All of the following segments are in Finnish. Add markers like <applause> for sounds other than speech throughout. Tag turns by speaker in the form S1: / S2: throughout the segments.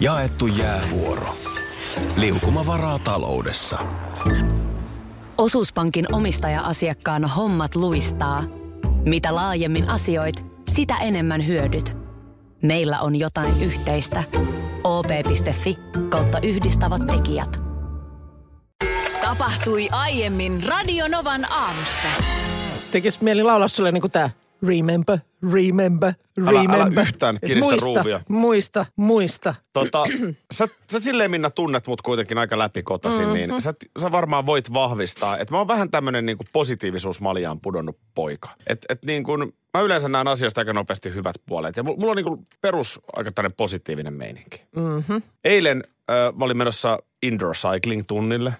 S1: Jaettu jäävuoro. Liukuma varaa taloudessa.
S2: Osuuspankin omistaja-asiakkaan hommat luistaa. Mitä laajemmin asioit, sitä enemmän hyödyt. Meillä on jotain yhteistä. op.fi kautta yhdistävät tekijät.
S3: Tapahtui aiemmin Radionovan aamussa.
S4: Tekis mieli laulaa sulle niin kuin tää. Remember, remember,
S5: Älä-
S4: remember.
S5: älä yhtään kiristä
S4: muista,
S5: ruuvia.
S4: Muista, muista.
S5: Tota, sä, sä silleen Minna tunnet mut kuitenkin aika läpikotaisin, mm-hmm. niin sä, sä varmaan voit vahvistaa, että mä oon vähän tämmönen niinku positiivisuusmaljaan pudonnut poika. Et, et niin kun, mä yleensä näen asioista aika nopeasti hyvät puolet ja mulla, on niinku perus aika tämmöinen positiivinen meininki.
S4: Mm-hmm.
S5: Eilen äh, mä olin menossa indoor cycling tunnille.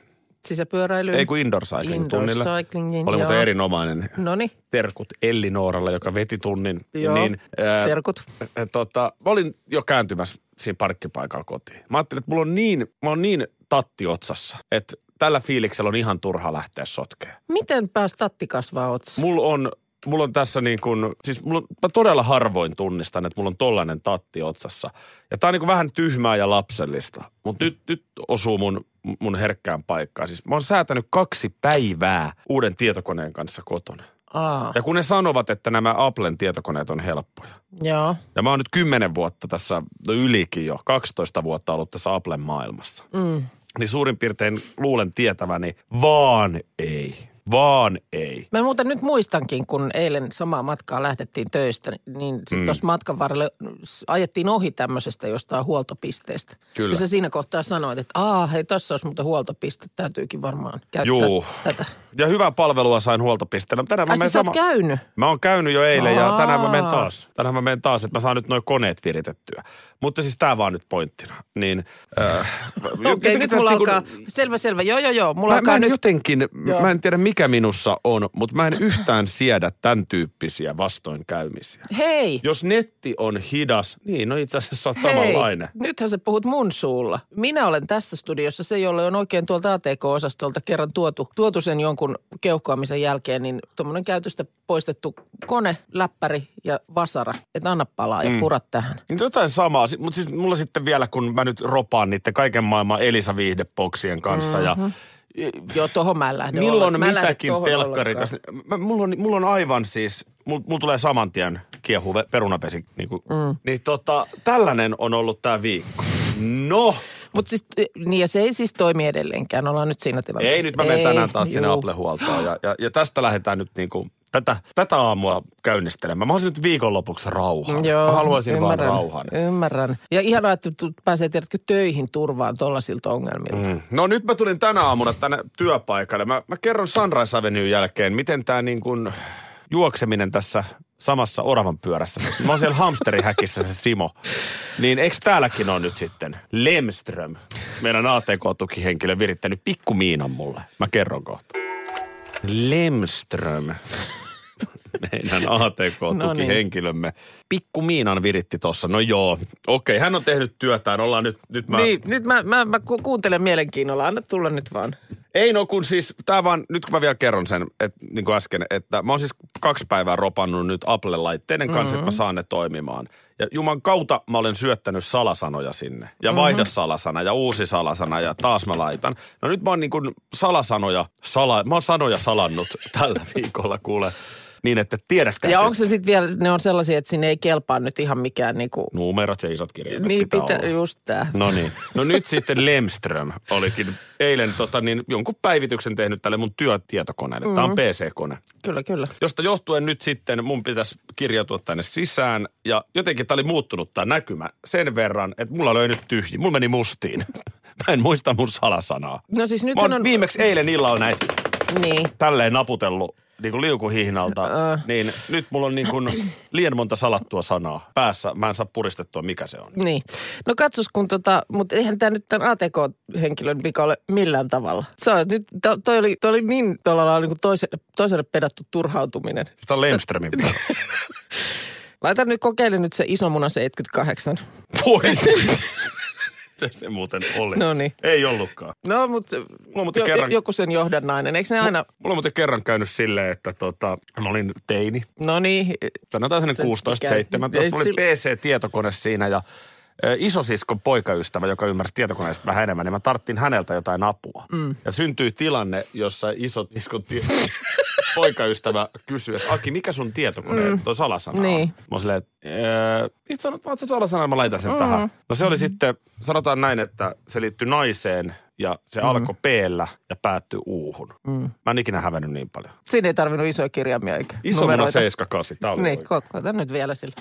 S4: Sisäpyöräily.
S5: Ei kun indoor cycling
S4: Indoor cyclingin,
S5: Oli muuten
S4: joo.
S5: erinomainen
S4: Noniin,
S5: terkut Elli Nooralle, joka veti tunnin.
S4: Joo,
S5: Niin, ää,
S4: terkut.
S5: äh, tota, mä olin jo kääntymässä siinä parkkipaikalla kotiin. Mä ajattelin, että mulla on niin, mä oon niin tatti otsassa, että tällä fiiliksellä on ihan turha lähteä sotkeen.
S4: Miten pääs tatti kasvaa otsa?
S5: Mulla on, mulla on tässä niin kuin, siis mulla on, mä todella harvoin tunnistan, että mulla on tollainen tatti otsassa. Ja tää on niin kuin vähän tyhmää ja lapsellista. Mutta nyt, nyt osuu mun, mun herkkään paikkaan. Siis mä oon säätänyt kaksi päivää uuden tietokoneen kanssa kotona.
S4: Aa,
S5: Ja kun ne sanovat, että nämä Applen tietokoneet on helppoja.
S4: joo.
S5: Ja mä oon nyt 10 vuotta tässä, no ylikin jo, 12 vuotta ollut tässä Applen maailmassa.
S4: Mm.
S5: Niin suurin piirtein luulen tietäväni, vaan ei. Vaan ei.
S4: Mä muuten nyt muistankin, kun eilen samaa matkaa lähdettiin töistä, niin sitten
S5: Mm.
S4: tuossa matkan varrella ajettiin ohi tämmöisestä jostain huoltopisteestä.
S5: Kyllä.
S4: Ja sä siinä kohtaa sanoit, että aa, hei, tässä olisi muuten huoltopiste, täytyykin varmaan käyttää
S5: Juu.
S4: tätä.
S5: Ja hyvää palvelua sain huoltopisteellä. Tänään mä,
S4: Ai siis oot käynyt?
S5: Mä oon käynyt jo eilen ja
S4: Aa.
S5: tänään mä menen taas. Tänään mä menen taas, että mä saan nyt noin koneet viritettyä. Mutta siis tää vaan nyt pointtina. Niin, äh, <laughs>
S4: Okei,
S5: jotenkin
S4: nyt mulla alkaa, selvä, selvä, joo, joo, joo, mulla
S5: Mä, mä
S4: alkaa
S5: en
S4: nyt,
S5: jotenkin,
S4: Joo.
S5: mä en tiedä mikä minussa on, mutta mä en yhtään siedä tämän tyyppisiä vastoinkäymisiä.
S4: hei,
S5: Jos netti on hidas, niin no itse asiassa sä oot
S4: hei,
S5: samanlainen.
S4: nythän sä puhut mun suulla. Minä olen tässä studiossa se, jolle on oikein tuolta ATK-osastolta kerran tuotu, tuotu sen jonkun keuhkoamisen jälkeen, niin tuommoinen käytöstä poistettu kone, läppäri ja vasara, että anna palaa ja
S5: Mm.
S4: purat tähän.
S5: Nyt Jotain samaa, mutta siis mulla sitten vielä, kun mä nyt ropaan niiden kaiken maailman Elisa-viihdeboksien kanssa ja
S4: Joo, tohon mä en lähde
S5: milloin.
S4: Mä
S5: mitäkin
S4: tohon
S5: telkkari.
S4: ollenkaan.
S5: kanssa. Mä- Mulla on, mulla on aivan siis, mulla, mulla tulee saman tien kiehu ve- perunapesi. Niin, kuin, mm. niin tota, tällainen on ollut tämä viikko. No,
S4: Mutta siis, niin ja se ei siis toimi edelleenkään, ollaan nyt siinä tilanteessa.
S5: ei nyt mä menen tänään taas sinne. Apple-huoltoon ja, ja, ja tästä lähdetään nyt niin kuin, tätä, tätä aamua käynnistelemään. Mä haluaisin nyt viikonlopuksi rauhaa.
S4: Joo,
S5: mä haluaisin
S4: ymmärrän,
S5: vaan rauhan.
S4: Ymmärrän. Ja ihanaa, että pääsee tiedätkö, töihin turvaan tollaisilta ongelmilta.
S5: Mm. No nyt mä tulin tänä aamuna tänne työpaikalle. Mä, mä kerron Sunrise Avenuen jälkeen, miten tämä niin kuin juokseminen tässä samassa oravan pyörässä. Mä oon siellä hamsterihäkissä se Simo. Niin eikö täälläkin on nyt sitten Lemström, meidän ATK-tukihenkilö, virittänyt pikkumiinan mulle. Mä kerron kohta. Lemström, meidän ATK-tukihenkilömme. Pikku Miinan viritti tuossa. No joo, okei, hän on tehnyt työtään. Ollaan nyt, nyt mä...
S4: Niin, nyt mä, mä, mä ku- kuuntelen mielenkiinnolla. Anna tulla nyt vaan.
S5: Ei no kun siis, tää vaan, nyt kun mä vielä kerron sen, että niin kuin äsken, että mä oon siis kaksi päivää ropannut nyt Apple-laitteiden kanssa, mm-hmm. että mä saan ne toimimaan. Ja Juman kautta mä olen syöttänyt salasanoja sinne. Ja mm-hmm. vaihda salasana ja uusi salasana ja taas mä laitan. No nyt mä oon niin kuin salasanoja, sala, mä oon sanoja salannut <laughs> tällä viikolla kuule. Niin, että tiedätkö.
S4: Ja onko se sitten vielä, ne on sellaisia, että sinne ei kelpaa nyt ihan mikään niinku...
S5: Numerot ja isot kirjat
S4: Niin
S5: pitää,
S4: pitää,
S5: olla.
S4: just tää.
S5: No niin. No nyt <laughs> sitten Lemström olikin eilen tota, niin, jonkun päivityksen tehnyt tälle mun työtietokoneelle. Tämä on PC-kone.
S4: Kyllä, kyllä.
S5: Josta johtuen nyt sitten mun pitäisi kirjautua tänne sisään. Ja jotenkin tämä oli muuttunut tämä näkymä sen verran, että mulla oli nyt tyhji. Mulla meni mustiin. <laughs> Mä en muista mun salasanaa.
S4: No siis nyt on...
S5: viimeksi eilen illalla näitä
S4: Niin.
S5: tälleen naputellut niin kuin liukuhihnalta,
S4: Äh.
S5: niin nyt mulla on niin kuin liian monta salattua sanaa päässä. Mä en saa puristettua, mikä se on.
S4: Niin. No katsos, kun tota, mutta eihän tämä nyt tämän ATK-henkilön vika ole millään tavalla. Se on nyt, to, toi, oli, toi oli niin tuolla lailla niin kuin toiselle, toiselle pedattu turhautuminen.
S5: Sitä on Lemströmin päällä. <laughs>
S4: Laita nyt, kokeile nyt se iso muna 78.
S5: Voi. <laughs> se, se muuten oli.
S4: No niin.
S5: Ei ollutkaan.
S4: No, mutta
S5: on muuten
S4: jo,
S5: kerran-
S4: joku sen johdannainen. Eikö ne aina,
S5: Mulla on muuten kerran käynyt silleen, että tota, mä olin teini.
S4: no niin,
S5: Sanotaan sinne
S4: Se
S5: 16,
S4: ikä-
S5: 17.
S4: ei
S5: Mulla oli PC-tietokone siinä ja isosiskon poikaystävä, joka ymmärsi tietokoneesta vähän enemmän, niin mä tarttin häneltä jotain apua. Mm. Ja syntyi tilanne, jossa isosiskon ti- <laughs> poikaystävä kysyi, että Aki, mikä sun tietokone mm. toi salasana
S4: Niin.
S5: on? Mä oon silleen, että "Ee, itse sanot vaan, että se salasana, mä laitan sen mm. tähän. No se oli sitten, sanotaan näin, että se liittyi naiseen ja se mm. alkoi p ja päättyi uuhun. Mm. Mä en ikinä hävennyt niin paljon.
S4: Siinä ei tarvinnut isoja kirjaimia eikä
S5: Iso
S4: numeroita.
S5: 78, tää oli
S4: Niin, koeta nyt vielä sillä.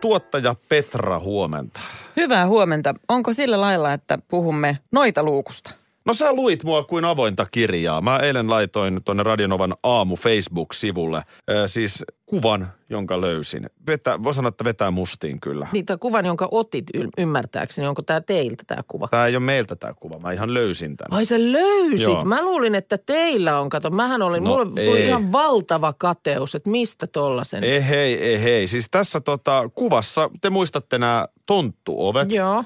S5: Tuottaja Petra, huomenta.
S6: Hyvää huomenta. Onko sillä lailla, että puhumme noita luukusta?
S5: No sä luit mua kuin avointa kirjaa. Mä eilen laitoin tuonne Radionovan aamu Facebook-sivulle äh, siis kuvan, jonka löysin. Vetä, voi sanoa, että vetää mustiin kyllä.
S4: Niin, tämä kuvan, jonka otit y- ymmärtääkseni, onko tämä teiltä tämä kuva?
S5: Tää ei ole meiltä tämä kuva, mä ihan löysin tämän.
S4: Ai sä löysit.
S5: Joo.
S4: Mä luulin, että teillä on. Kato, mähän olin,
S5: No
S4: mulle tuli ihan valtava kateus, että mistä tollasen.
S5: Ei hei, ei hei. Siis tässä tota, kuvassa, te muistatte nämä tonttuovet.
S4: Joo.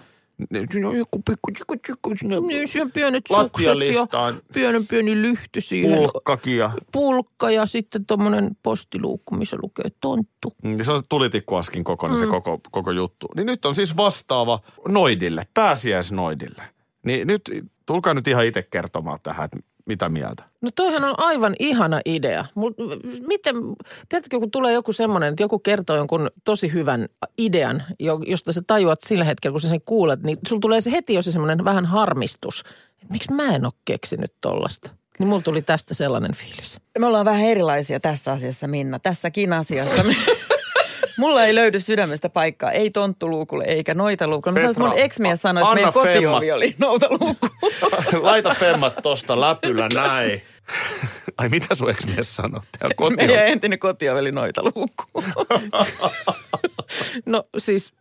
S5: On joku pikku, pikku, pikku sinne
S4: Niin, siinä on pienet sukset ja pienen pieni lyhty siihen.
S5: pulkkakin ja
S4: Pulkka ja sitten tuommoinen postiluukku, missä lukee tonttu.
S5: Mm, Se on tulitikkuaskin kokoinen mm. se koko, koko juttu. Niin nyt on siis vastaava noidille, pääsiäisnoidille. Niin nyt tulkaa nyt ihan itse kertomaan tähän, että mitä mieltä.
S4: No toihan on aivan ihana idea. Miten, tiedätkö, kun tulee joku semmoinen, että joku kertoo jonkun tosi hyvän idean, jo- josta sä tajuat sillä hetkellä, kun sä sen kuulet, niin sulla tulee se heti jo se semmoinen vähän harmistus. Että miksi mä en ole keksinyt tollasta? Niin mulla tuli tästä sellainen fiilis.
S6: Me ollaan vähän erilaisia tässä asiassa, Minna. Tässäkin asiassa. <laughs> Mulla ei löydy sydämestä paikkaa, ei tonttuluukulle eikä noita luukulle. Mä sanoin, että mun
S5: Petra,
S6: ex-mies sanoi, että meidän kotiovi oli noutaluukku. <laughs>
S5: Laita femmat tosta läpyllä näin. <laughs> Ai mitä sun ex-mies sanoi? Tää koti on-
S6: Meidän entinen kotiovi oli noitaluukku. <laughs>
S4: No siis,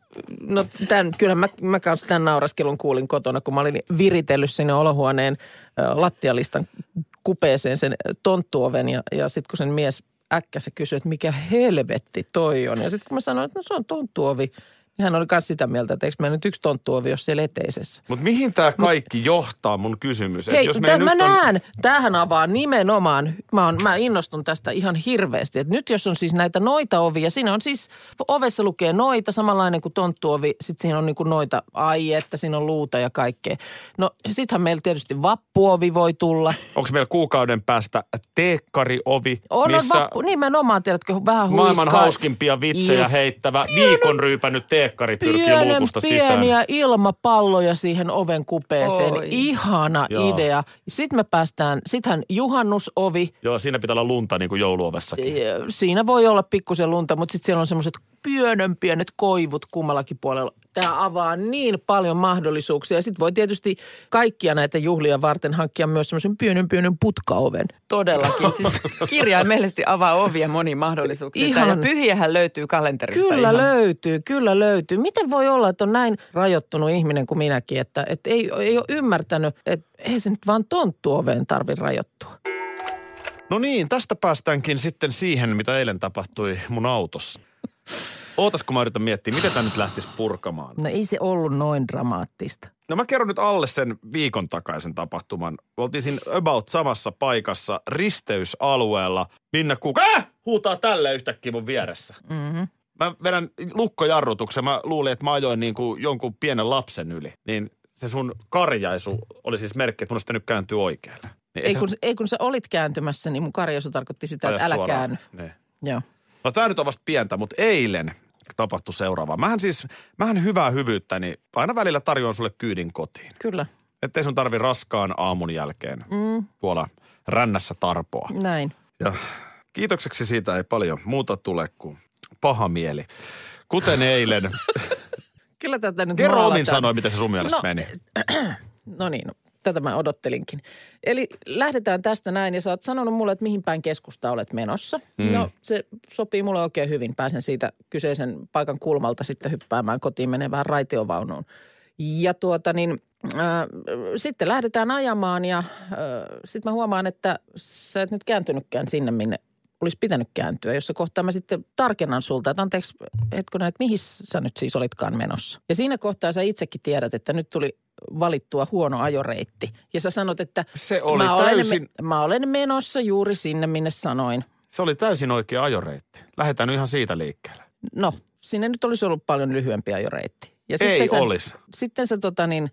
S4: no tämän, kyllä mä, mä kanssa tämän nauraskelun kuulin kotona, kun mä olin viritellyt sinne olohuoneen lattialistan kupeeseen sen tonttuoven ja, ja sitten kun sen mies äkkäsi kysyi, että mikä helvetti toi on. Ja sitten kun mä sanoin, että no se on tonttuovi, niin hän oli myös sitä mieltä, että eikö meillä nyt yksi tonttuovi ole siellä eteisessä.
S5: Mutta mihin tämä kaikki johtaa mun kysymys? Et
S4: Hei,
S5: jos
S4: jos
S5: meillä
S4: mä
S5: on-
S4: näen, tämähän avaa nimenomaan, mä, on, mä innostun tästä ihan hirveästi, että nyt jos on siis näitä noita ovia, siinä on siis, ovessa lukee noita, samanlainen kuin tonttuovi, sitten siinä on niin kuin noita, ai että siinä on luuta ja kaikkea. No sittenhän meillä tietysti vappuovi voi tulla.
S5: Onko meillä kuukauden päästä teekkariovi,
S4: On,
S5: missä
S4: on vappu, nimenomaan, tiedätkö, vähän huiskaa.
S5: maailman hauskimpia vitsejä heittävä, viikon ryypännyt teekkari pyrkii
S4: Pienen
S5: luukusta sisään.
S4: pieniä ilmapalloja siihen oven kupeeseen.
S6: Oi.
S4: Ihana
S5: Joo.
S4: idea. Sitten me päästään, sittenhän juhannusovi,
S5: Joo, siinä pitää olla lunta niin kuin jouluovessakin.
S4: Siinä voi olla pikkusen lunta, mutta sitten siellä on semmoiset pienen pienet koivut kummallakin puolella. Tämä avaa niin paljon mahdollisuuksia. Ja sitten voi tietysti kaikkia näitä juhlia varten hankkia myös semmoisen pienen pienen putkaoven.
S6: Todellakin. <laughs> Siis kirjaimellisesti avaa ovia moniin mahdollisuuksiin.
S4: Ihan.
S6: Ja pyhiähän löytyy kalenterista.
S4: Kyllä
S6: ihan.
S4: löytyy, kyllä löytyy. Miten voi olla, että on näin rajoittunut ihminen kuin minäkin, että, että ei, ei ole ymmärtänyt, että ei se nyt vaan tonttuoveen tarvi rajoittua.
S5: No niin, tästä päästäänkin sitten siihen, mitä eilen tapahtui mun autossa. Ootas, kun mä yritän miettiä, miten tämä nyt lähtisi purkamaan.
S4: No ei se ollut noin dramaattista.
S5: No mä kerron nyt alle sen viikon takaisen tapahtuman. Oltiin siinä about samassa paikassa, risteysalueella. Minna Kuka äh! huutaa tälle yhtäkkiä mun vieressä.
S4: Mm-hmm.
S5: Mä vedän lukkojarrutuksen. Mä luulin, että mä ajoin niin kuin jonkun pienen lapsen yli. Niin se sun karjaisu oli siis merkki, että mun olisi pitänyt kääntyä oikealle. Niin
S4: Ei kun, ei kun sä olit kääntymässä, niin mun karjaisu tarkoitti sitä,
S5: aja
S4: että älä
S5: suoraan.
S4: käänny.
S5: Niin.
S4: Joo.
S5: No tää nyt on vasta pientä, mutta eilen tapahtui seuraava. Mähän siis, mähän hyvää hyvyyttä, niin aina välillä tarjoan sulle kyydin kotiin.
S4: Kyllä,
S5: Ettei sun tarvi raskaan aamun jälkeen
S4: mm,
S5: tuolla rännässä tarpoa.
S4: näin.
S5: Ja kiitokseksi siitä ei paljon muuta tule kuin paha mieli. Kuten eilen. <laughs>
S4: Kyllä tätä nyt
S5: Kerro omin sanoin, miten se sun mielestä
S4: No,
S5: meni. <clears throat>
S4: No niin, no, tätä mä odottelinkin. Eli lähdetään tästä näin ja sä oot sanonut mulle, että mihin päin keskusta olet menossa. Mm. No se sopii mulle oikein hyvin. Pääsen siitä kyseisen paikan kulmalta sitten hyppäämään kotiin menevään raitiovaunuun. Ja tuota niin, äh, sitten lähdetään ajamaan ja äh, sitten mä huomaan, että sä et nyt kääntynytkään sinne, minne olisi pitänyt kääntyä, jossa kohtaa mä sitten tarkennan sulta, että anteeksi, hetkonen, että mihin sä nyt siis olitkaan menossa. Ja siinä kohtaa sä itsekin tiedät, että nyt tuli valittua huono ajoreitti. Ja sä sanot, että
S5: Se oli
S4: mä, olen,
S5: täysin-
S4: mä olen menossa juuri sinne, minne sanoin.
S5: Se oli täysin oikea ajoreitti. Lähdetään nyt ihan siitä liikkeelle.
S4: No, sinne nyt olisi ollut paljon lyhyempi ajoreitti. Ja
S5: Ei
S4: sä,
S5: olis.
S4: Sitten sä tota niin,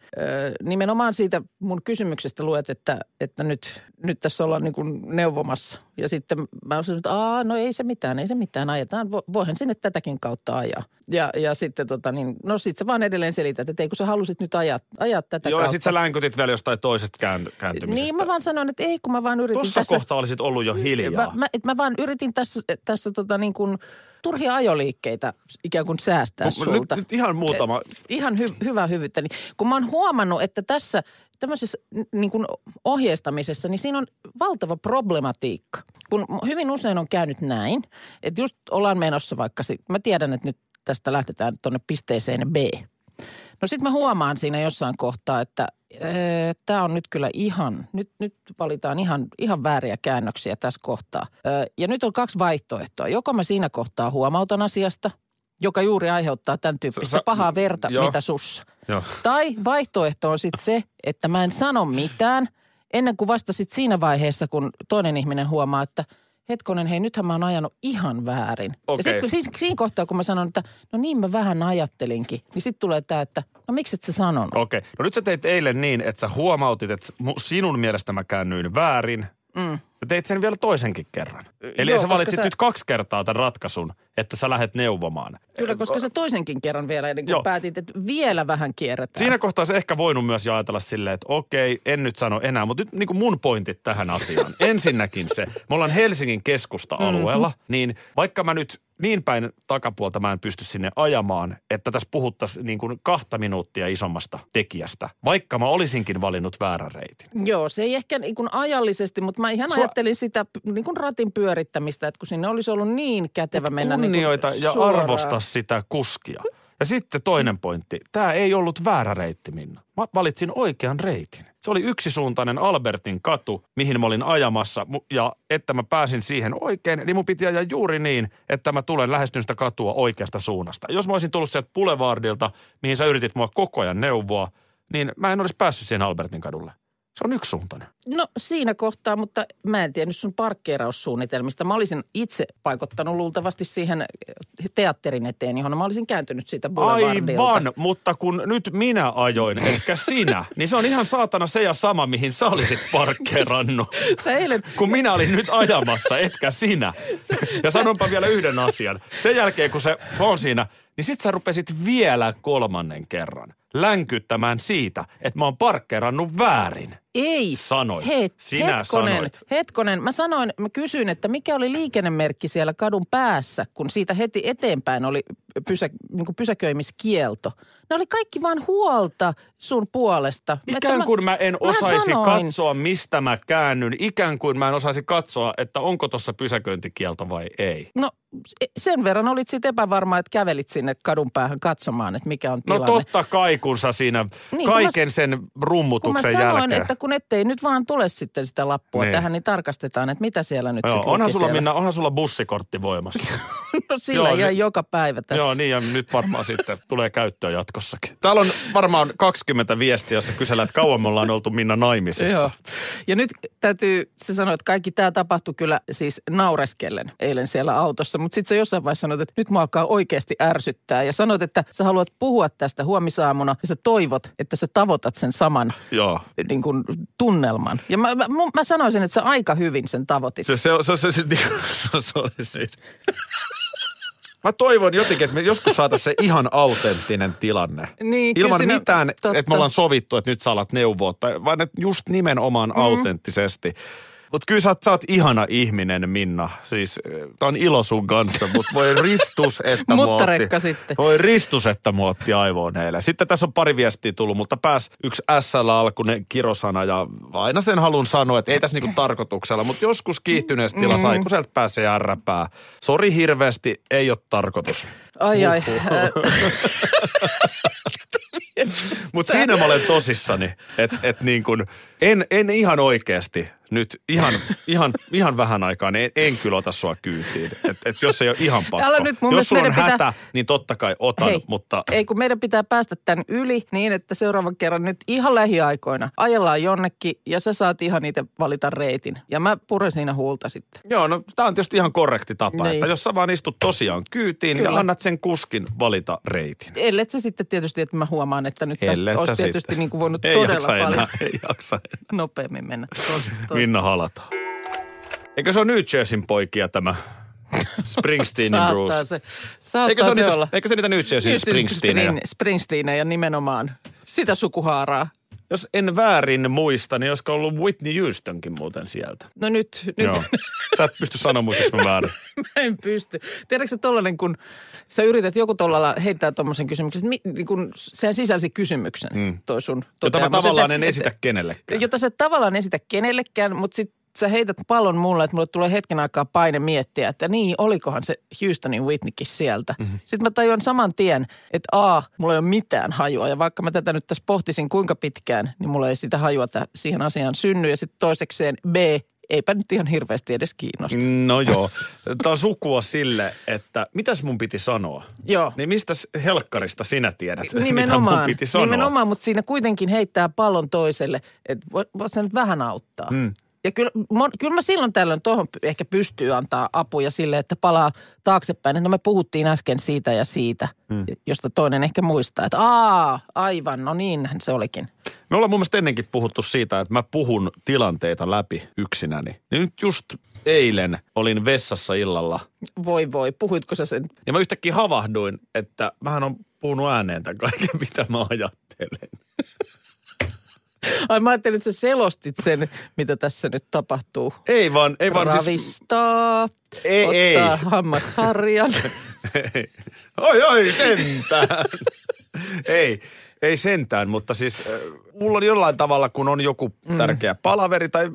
S4: nimenomaan siitä mun kysymyksestä luet, että, että nyt, nyt tässä ollaan niin kuin neuvomassa. Ja sitten mä olisin, että Aa, no ei se mitään, ei se mitään, ajetaan. Vo- Voihan sinne tätäkin kautta ajaa. Ja, ja sitten tota niin, no sit sä vaan edelleen selität, että ei kun sä halusit nyt ajaa, ajaa tätä
S5: Joo, ja
S4: kautta.
S5: sit sä länkytit vielä jostain toisesta kään- kääntymisestä.
S4: Niin mä vaan sanoin, että ei kun mä vaan yritin
S5: Tuossa
S4: tässä.
S5: kohtaa olisit ollut jo hiljaa.
S4: Mä, mä, et mä vaan yritin tässä, tässä tota niin kuin turhia ajoliikkeita ikään kuin säästää
S5: Mut
S4: sulta.
S5: Nyt, nyt ihan muutama.
S4: Ihan hy, hyvä hyvyyttä. Niin kun mä oon huomannut, että tässä tämmöisessä niin kuin ohjeistamisessa, niin siinä on valtava problematiikka. Kun hyvin usein on käynyt näin, että just ollaan menossa vaikka, mä tiedän, että nyt tästä lähdetään tuonne pisteeseen B. No sitten mä huomaan siinä jossain kohtaa, että tämä on nyt kyllä ihan, nyt, nyt valitaan ihan, ihan vääriä käännöksiä tässä kohtaa. Ö, ja nyt on kaksi vaihtoehtoa. Joko mä siinä kohtaa huomautan asiasta, joka juuri aiheuttaa tämän tyyppistä
S5: Sä-
S4: pahaa verta,
S5: joo.
S4: mitä sussa.
S5: Joo.
S4: Tai vaihtoehto on sitten se, että mä en sano mitään ennen kuin vasta sit siinä vaiheessa, kun toinen ihminen huomaa, että hetkonen, hei nythän mä oon ajanut ihan väärin. Ja
S5: Okei.
S4: sitten siis, siinä kohtaa, kun mä sanon, että no niin mä vähän ajattelinkin, niin sitten tulee tämä, että no miksi et sä sanonut?
S5: Okei. No nyt sä teit eilen niin, että sä huomautit, että sinun mielestä mä käännyin väärin.
S4: Mm.
S5: Teit sen vielä toisenkin kerran. Eli
S4: Joo,
S5: sä valitsit
S4: sä-
S5: nyt kaksi kertaa tämän ratkaisun, että sä lähdet neuvomaan.
S4: Kyllä, koska sä toisenkin kerran vielä kuin
S5: Joo.
S4: päätit, että vielä vähän kierretään.
S5: Siinä kohtaa se ehkä voinut myös ajatella silleen, että okei, en nyt sano enää, mutta nyt niin kuin mun pointit tähän asiaan. <laughs> Ensinnäkin se, me ollaan Helsingin keskusta-alueella, mm-hmm. niin vaikka mä nyt niin päin takapuolta mä en pysty sinne ajamaan, että tässä puhuttaisiin niin kuin kahta minuuttia isommasta tekijästä, vaikka mä olisinkin valinnut väärän reitin.
S4: Joo, se ei ehkä niin kuin ajallisesti, mutta mä ihan
S5: Sua-
S4: Ajattelin sitä niin kuin ratin pyörittämistä, että kun sinne olisi ollut niin kätevä mennä niin
S5: Kunnioita ja
S4: suoraan.
S5: arvosta sitä kuskia. Ja sitten toinen pointti. Tämä ei ollut väärä reitti, Minna. Mä valitsin oikean reitin. Se oli yksisuuntainen Albertin katu, mihin mä olin ajamassa. Ja että mä pääsin siihen oikein, niin mun piti ajaa juuri niin, että mä tulen lähestyn sitä katua oikeasta suunnasta. Jos mä olisin tullut sieltä Boulevardilta, mihin sä yritit mua koko ajan neuvoa, niin mä en olisi päässyt siihen Albertin kadulle. Se on yksisuuntainen.
S4: No siinä kohtaa, mutta mä en tiennyt sun parkkeeraussuunnitelmista. Mä olisin itse paikottanut luultavasti siihen teatterin eteen, johon mä olisin kääntynyt siitä boulevardilta.
S5: Aivan, mutta kun nyt minä ajoin, etkä sinä, <laughs> niin se on ihan saatana se ja sama, mihin sä olisit parkkeerannut. <laughs>
S4: Sä eilen,
S5: Kun minä olin nyt ajamassa, etkä sinä. Ja sanonpa vielä yhden asian. Sen jälkeen, kun se on siinä, niin sit sä rupesit vielä kolmannen kerran länkyttämään siitä, että mä oon parkkeerannut väärin.
S4: Ei.
S5: Sanoit.
S4: Hei,
S5: Sinä
S4: hetkonen,
S5: sanoit.
S4: hetkonen. Mä sanoin, mä kysyin, että mikä oli liikennemerkki siellä kadun päässä, kun siitä heti eteenpäin oli pysä, niin pysäköimiskielto. Ne oli kaikki vaan huolta sun puolesta.
S5: Ikään kuin mä en osaisi
S4: sanoin.
S5: katsoa, mistä mä käännyn. Ikään kuin mä en osaisi katsoa, että onko tuossa pysäköintikielto vai ei.
S4: No sen verran olit sitten epävarma, että kävelit sinne kadun päähän katsomaan, että mikä on
S5: No
S4: tilanne.
S5: totta kai, kun sä siinä
S4: Niin,
S5: kaiken
S4: mä-
S5: sen
S4: kun mä
S5: rummutuksen
S4: sanoin,
S5: jälkeen.
S4: että kun ettei nyt vaan tule sitten sitä lappua
S5: Niin.
S4: tähän, niin tarkastetaan, että mitä siellä nyt sitten
S5: onhan sulla,
S4: siellä.
S5: Minna, onhan sulla bussikortti voimassa. <laughs>
S4: No sillä
S5: Joo,
S4: ihan
S5: niin-
S4: joka päivä tässä.
S5: Joo, niin ja nyt varmaan sitten tulee käyttöön jatkossakin. Täällä on varmaan 20 viestiä, jossa kysellään, että kauan me ollaan oltu Minna naimisissa.
S4: Joo. Ja nyt täytyy, se sanoa, että kaikki tämä tapahtui kyllä siis naureskellen eilen siellä autossa, mutta sitten sä jossain vaiheessa sanoit, että nyt mua alkaa oikeasti ärsyttää. Ja sanoit, että sä haluat puhua tästä huomisaamuna ja sä toivot, että sä tavoitat sen saman
S5: Joo.
S4: niin kuin, tunnelman. Ja mä, mä, mä sanoisin, että sä aika hyvin sen tavoitit.
S5: Se, se, se, se, se, se, se oli siis. Mä toivon jotenkin, että me joskus saataisiin se ihan autenttinen tilanne.
S4: Niin,
S5: Ilman
S4: siinä-
S5: mitään,
S4: totta.
S5: että me ollaan sovittu, että nyt sä alat neuvoa, tai, vaan että just nimenomaan mm. autenttisesti. Mutta kyllä sä oot, sä oot ihana ihminen, Minna. Siis tää on ilo sun kanssa, mutta voi ristus, että
S4: Mutta rekka sitten.
S5: Voi ristus, että mua otti aivoon eilen. Sitten tässä on pari viestiä tullut, mutta pääs yksi SL-alkuinen kirosana ja aina sen halun sanoa, että ei tässä niinku tarkoituksella, mutta joskus kiihtyneessä tilassa, mm. kun sieltä pääsee ärräpää. Sori hirveästi, ei ole tarkoitus.
S4: Ai ai. <laughs> <laughs>
S5: Mutta siinä mä olen tosissani, että et niin kun, en, en ihan oikeasti nyt ihan, ihan, ihan vähän aikaa, niin en, en kyllä ota sua kyytiin. Et, et jos ei ole ihan pakko.
S4: Älä nyt, mun
S5: jos sulla on
S4: meidän pitää-
S5: hätä, niin totta kai otan,
S4: Hei,
S5: mutta
S4: Ei kun meidän pitää päästä tämän yli niin, että seuraavan kerran nyt ihan lähiaikoina ajellaan jonnekin ja sä saat ihan itse valita reitin. Ja mä puren siinä huulta sitten.
S5: joo, no tämä on tietysti ihan korrekti tapa,
S4: Niin.
S5: että jos sä vaan istut tosiaan kyytiin
S4: Kyllä.
S5: ja annat sen kuskin valita reitin.
S4: Ellet se sitten tietysti, että mä huomaan, että nyt tästä olisi
S5: sä
S4: tietysti
S5: sitten.
S4: niin kuin voinut
S5: ei
S4: todella
S5: jaksa
S4: paljon
S5: Enää, ei jaksa enää.
S4: nopeammin mennä. Tos, tos.
S5: Minna halata. Eikö se ole New Jerseyn poikia tämä Springsteenin Bruce?
S4: se,
S5: Eikö se,
S4: se,
S5: niitä,
S4: olla.
S5: eikö se niitä New Jerseyn Springsteenejä?
S4: Spring- Springsteenejä nimenomaan. Sitä sukuhaaraa.
S5: Jos en väärin muista, niin olisiko ollut Whitney Houstonkin muuten sieltä?
S4: No nyt, nyt
S5: Joo. Sä et pysty sanomaan, muistatko mä väärin. <laughs>
S4: mä en pysty. Tiedätkö sä tollanen, kun sä yrität joku tollalla heittää tommosen kysymyksen, että mi, niin kun sehän sisälsi kysymyksen, mm. toi sun
S5: Jota mä tavallaan
S4: että-
S5: en esitä kenellekään.
S4: Jota sä tavallaan esitä kenellekään, mutta sit sä heität pallon mulle, että mulle tulee hetken aikaa paine miettiä, että niin, olikohan se Houstonin Whitneykin sieltä.
S5: Mhm.
S4: Mm-hmm. Sitten mä tajuan saman tien, että A, mulla ei ole mitään hajua. Ja vaikka mä tätä nyt tässä pohtisin kuinka pitkään, niin mulla ei sitä hajua tä- siihen asiaan synny. Ja sitten toisekseen B, eipä nyt ihan hirveästi edes kiinnosta.
S5: No <laughs> joo. Tämä on sukua sille, että mitäs mun piti sanoa?
S4: Joo.
S5: Niin mistä helkkarista sinä tiedät, mitä mun
S4: Nimenomaan,
S5: piti sanoa?
S4: nimenomaan, mutta siinä kuitenkin heittää pallon toiselle, että voit, voit sä nyt vähän auttaa. Mm. Ja kyllä, mon, kyllä mä silloin tällöin tuohon ehkä pystyy antaa apuja sille, että palaa taaksepäin. Että no me puhuttiin äsken siitä ja siitä, mm. josta toinen ehkä muistaa, että aa, aivan, no niinhän se olikin.
S5: Me ollaan mun mielestä ennenkin puhuttu siitä, että mä puhun tilanteita läpi yksinäni. Niin nyt just eilen olin vessassa illalla
S4: Voi voi, puhuitko sä sen?
S5: ja mä yhtäkkiä havahduin, että mähän on puhunut ääneen tämän kaiken, <laughs> mitä mä ajattelen.
S4: Ai mä ajattelin, että sä selostit sen, mitä tässä nyt tapahtuu.
S5: Ei vaan, ei vaan siis...
S4: Ravistaa,
S5: Ei,
S4: ottaa
S5: ei.
S4: hammasharjan. <laughs>
S5: Oi, oi, sentään. ei, ei sentään, mutta siis äh, mulla on jollain tavalla, kun on joku
S4: Mm.
S5: tärkeä palaveri tai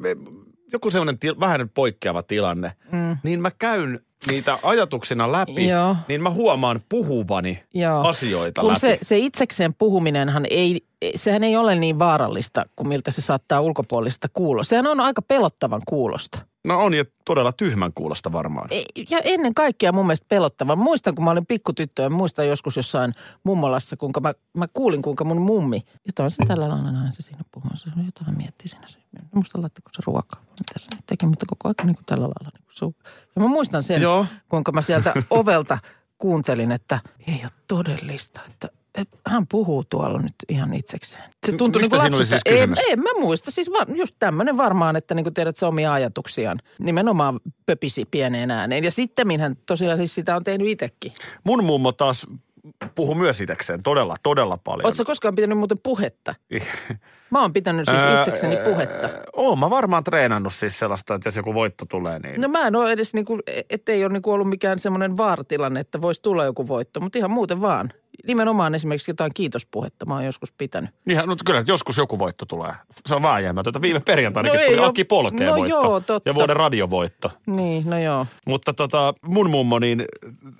S5: joku semmoinen til, vähän poikkeava tilanne, mm. niin mä käyn niitä ajatuksina läpi,
S4: Joo.
S5: niin mä huomaan puhuvani
S4: Joo.
S5: asioita
S4: Kun
S5: läpi.
S4: se, se itsekseen puhuminenhan ei, sehän ei ole niin vaarallista kuin miltä se saattaa ulkopuolista kuulosta. Sehän on aika pelottavan kuulosta.
S5: No on ja todella tyhmän kuulosta varmaan.
S4: Ja ennen kaikkea mun mielestä pelottavan. Muistan, kun mä olin pikkutyttö ja muistan joskus jossain mummolassa, kuinka mä, mä kuulin, kuinka mun mummi, jotain se tällä lailla näin se siinä puhuu, se jotain miettii siinä. Se, musta laittako se ruokaa, mitä se nyt teki, mutta koko ajan niin kuin tällä lailla. Niin kuin suu. Ja mä muistan sen,
S5: Joo.
S4: kuinka mä sieltä ovelta kuuntelin, että ei ole todellista, että että hän puhuu tuolla nyt ihan itsekseen. Se tuntui
S5: mistä
S4: niin kuin
S5: siinä siis kysymys?
S4: Ei, en mä muista. Siis vaan, just tämmöinen varmaan, että niin kuin tiedät se omia ajatuksiaan. Nimenomaan pöpisi pieneen ääneen. Ja sitten hän tosiaan siis sitä on tehnyt itsekin.
S5: Mun mummo taas puhuu myös itekseen todella, todella paljon.
S4: Oletko koskaan pitänyt muuten puhetta? Mä oon pitänyt siis itsekseni puhetta.
S5: Oon mä varmaan treenannut siis sellaista, että jos joku voitto tulee, niin...
S4: No mä en ole edes niin kuin, ettei ole niin kuin ollut mikään semmoinen vaaratilanne, että voisi tulla joku voitto, mutta ihan muuten vaan. Nimenomaan esimerkiksi jotain kiitospuhetta mä oon joskus pitänyt.
S5: Ihan, no kyllä, että joskus joku voitto tulee. Se on vääjäämätöntä. Viime perjantainakin
S4: No
S5: tuli
S4: oo-
S5: Aki Polkeen
S4: no
S5: voitto.
S4: joo, totta.
S5: Ja vuoden radiovoitto.
S4: Niin, no joo.
S5: Mutta tota, mun mummo, niin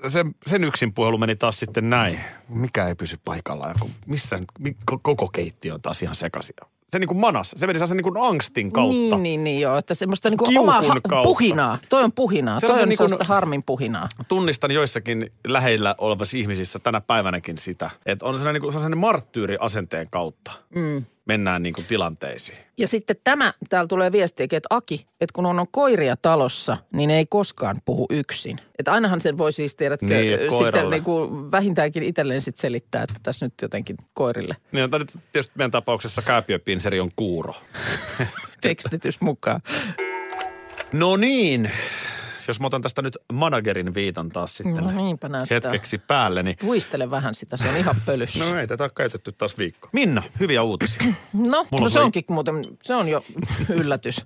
S5: sen, sen yksin puhelu meni taas sitten näin. Mikä ei pysy paikallaan, kun missä mi- ko- koko keittiö on taas ihan sekaisin. Se niin kuin manas, se meni sellaisen niin kuin angstin kautta.
S4: Niin, niin, niin joo. Että semmoista niin kuin omaa ha-
S5: kautta.
S4: puhinaa. Toi on puhinaa. Toi
S5: Sellaisen
S4: on
S5: niin kuin-
S4: sellaista harmin puhinaa.
S5: Tunnistan joissakin lähellä olevissa ihmisissä tänä päivänäkin sitä, että on sellainen, niin kuin, sellainen marttyyriasenteen kautta. Mm. Mennään niin kuin tilanteisiin.
S4: Ja sitten tämä, täällä tulee viestiäkin, että Aki, että kun on, on koiria talossa, niin ei koskaan puhu yksin. Että ainahan sen voi siis tiedä, että
S5: Niin, että
S4: sitten niin kuin vähintäänkin itselleen sitten selittää, että tässä nyt jotenkin koirille
S5: Niin, tämä nyt tietysti meidän tapauksessa kääpiöpinseri on kuuro. <laughs>
S4: tekstitys mukaan.
S5: No niin, jos mä otan tästä nyt managerin viitan taas sitten
S4: No niinpä näyttää.
S5: hetkeksi päälle, niin
S4: Puistele vähän sitä, se on ihan pölyssä. <laughs>
S5: No ei tätä ole käytetty taas viikko. Minna, hyviä uutisia. <clears throat>
S4: No,
S5: Mulla
S4: no
S5: on
S4: se
S5: sulle-
S4: onkin muuten, se on jo <laughs> yllätys.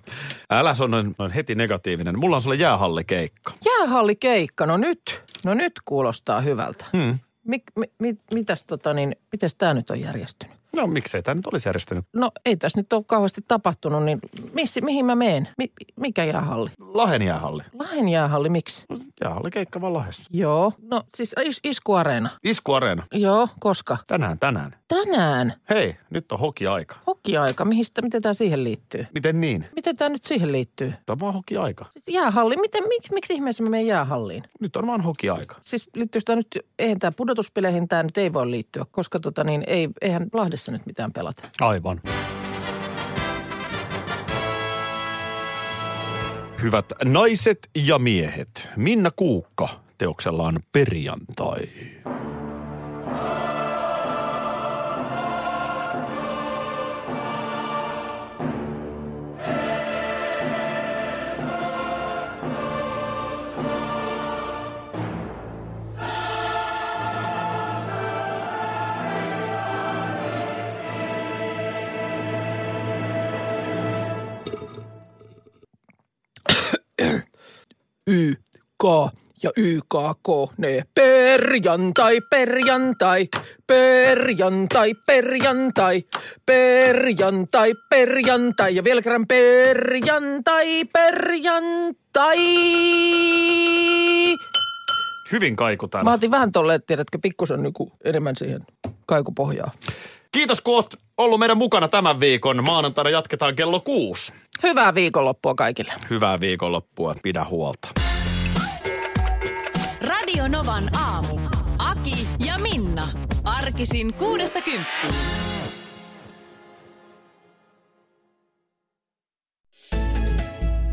S5: Älä se on noin, noin heti negatiivinen. Mulla on sulle jäähallikeikka.
S4: Jäähallikeikka, no nyt, no nyt kuulostaa hyvältä.
S5: Hmm.
S4: Mik, mi, mi, mitäs tota niin, mitäs tää nyt on järjestynyt?
S5: No miksei tämä nyt olisi järjestänyt?
S4: No ei tässä nyt ole kauheasti tapahtunut, niin missi, mihin mä meen? Mi, mikä jäähalli?
S5: Lahen jäähalli.
S4: Lahden jäähalli, miksi?
S5: No, Jäähalli keikka vaan Lahessa.
S4: Joo, no siis is, iskuareena.
S5: Iskuareena.
S4: Joo, koska?
S5: Tänään, tänään.
S4: Tänään.
S5: Hei, nyt on hoki-aika.
S4: Hokiaika, mihin sitä, miten tämä siihen liittyy?
S5: Miten niin?
S4: Miten tämä nyt siihen liittyy?
S5: Tämä on vaan hoki-aika.
S4: Siis jäähalli, miten, mik, miksi ihmeessä mä menen jäähalliin?
S5: Nyt on vaan hoki-aika.
S4: Siis liittyy tämä nyt, eihän tämä pudotuspeleihin tämä nyt ei voi liittyä, koska tota niin, ei, eihän Lahdessa nyt mitään pelata.
S5: Aivan. Hyvät naiset ja miehet, Minna Kuukka teoksellaan perjantai.
S4: Y, K ja YKK, ne perjantai, perjantai, perjantai, perjantai, perjantai, perjantai ja vielä kerran perjantai, perjantai.
S5: Hyvin kaikutaan.
S4: Mä otin vähän tolleen, tiedätkö, pikkusen niinku enemmän siihen kaikupohjaa.
S5: Kiitos kun oot ollut meidän mukana tämän viikon. Maanantaina jatketaan kello kuusi.
S4: Hyvää viikonloppua kaikille.
S5: Hyvää viikonloppua, pidä huolta.
S3: Radio Novan aamu. Aki ja Minna. Arkisin kuudesta kymppiin.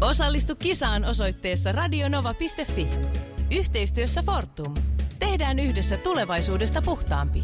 S3: Osallistu kisaan osoitteessa radionova.fi. Yhteistyössä Fortum. Tehdään yhdessä tulevaisuudesta puhtaampi.